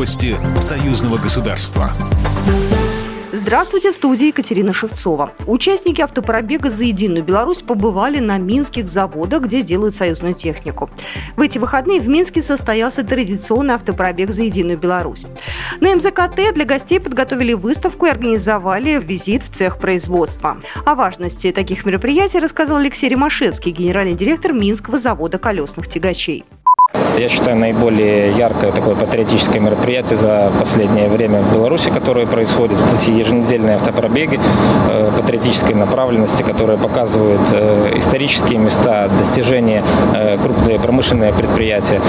Новости союзного государства. Здравствуйте, в студии Екатерина Шевцова. Участники автопробега «За единую Беларусь» побывали на минских заводах, где делают союзную технику. В эти выходные в Минске состоялся традиционный автопробег «За единую Беларусь». На МЗКТ для гостей подготовили выставку и организовали визит в цех производства. О важности таких мероприятий рассказал Алексей Ремашевский, генеральный директор Минского завода колесных тягачей. Я считаю, наиболее яркое такое патриотическое мероприятие за последнее время в Беларуси, которое происходит. Вот эти еженедельные автопробеги э, патриотической направленности, которые показывают э, исторические места, достижения, э, крупные промышленные предприятия.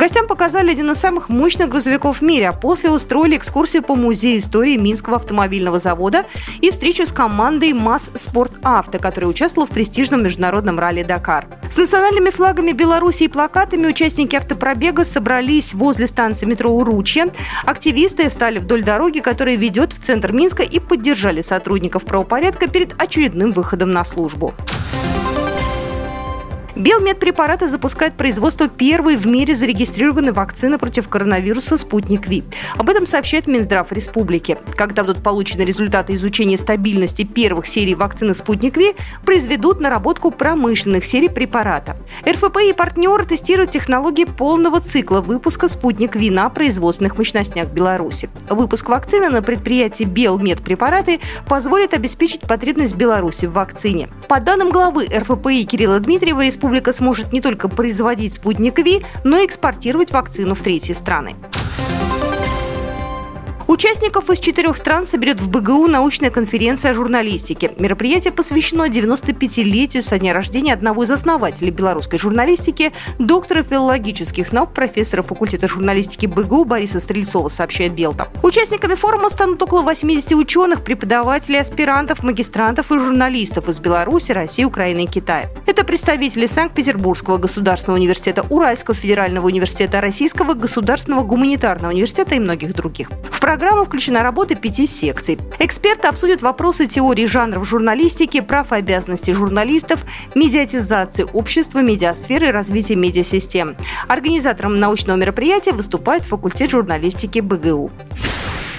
Гостям показали один из самых мощных грузовиков в мире, а после устроили экскурсию по музею истории Минского автомобильного завода и встречу с командой МАЗ Спорт Авто, которая участвовала в престижном международном ралли «Дакар». С национальными флагами Беларуси и плакатами участники автопробега собрались возле станции метро Уручье. Активисты встали вдоль дороги, которая ведет в центр Минска и поддержали сотрудников правопорядка перед очередным выходом на службу. Белмедпрепараты запускает производство первой в мире зарегистрированной вакцины против коронавируса «Спутник Ви». Об этом сообщает Минздрав Республики. Когда будут получены результаты изучения стабильности первых серий вакцины «Спутник Ви», произведут наработку промышленных серий препарата. РФП и партнеры тестируют технологии полного цикла выпуска «Спутник Ви» на производственных мощностях Беларуси. Выпуск вакцины на предприятии «Белмедпрепараты» позволит обеспечить потребность Беларуси в вакцине. По данным главы РФПИ Кирилла Дмитриева, республика республика сможет не только производить спутник ВИ, но и экспортировать вакцину в третьи страны. Участников из четырех стран соберет в БГУ научная конференция о журналистике. Мероприятие посвящено 95-летию со дня рождения одного из основателей белорусской журналистики, доктора филологических наук, профессора факультета журналистики БГУ Бориса Стрельцова, сообщает Белта. Участниками форума станут около 80 ученых, преподавателей, аспирантов, магистрантов и журналистов из Беларуси, России, Украины и Китая. Это представители Санкт-Петербургского государственного университета, Уральского федерального университета, Российского государственного гуманитарного университета и многих других. В программе программу включена работа пяти секций. Эксперты обсудят вопросы теории жанров журналистики, прав и обязанностей журналистов, медиатизации общества, медиасферы и развития медиасистем. Организатором научного мероприятия выступает факультет журналистики БГУ.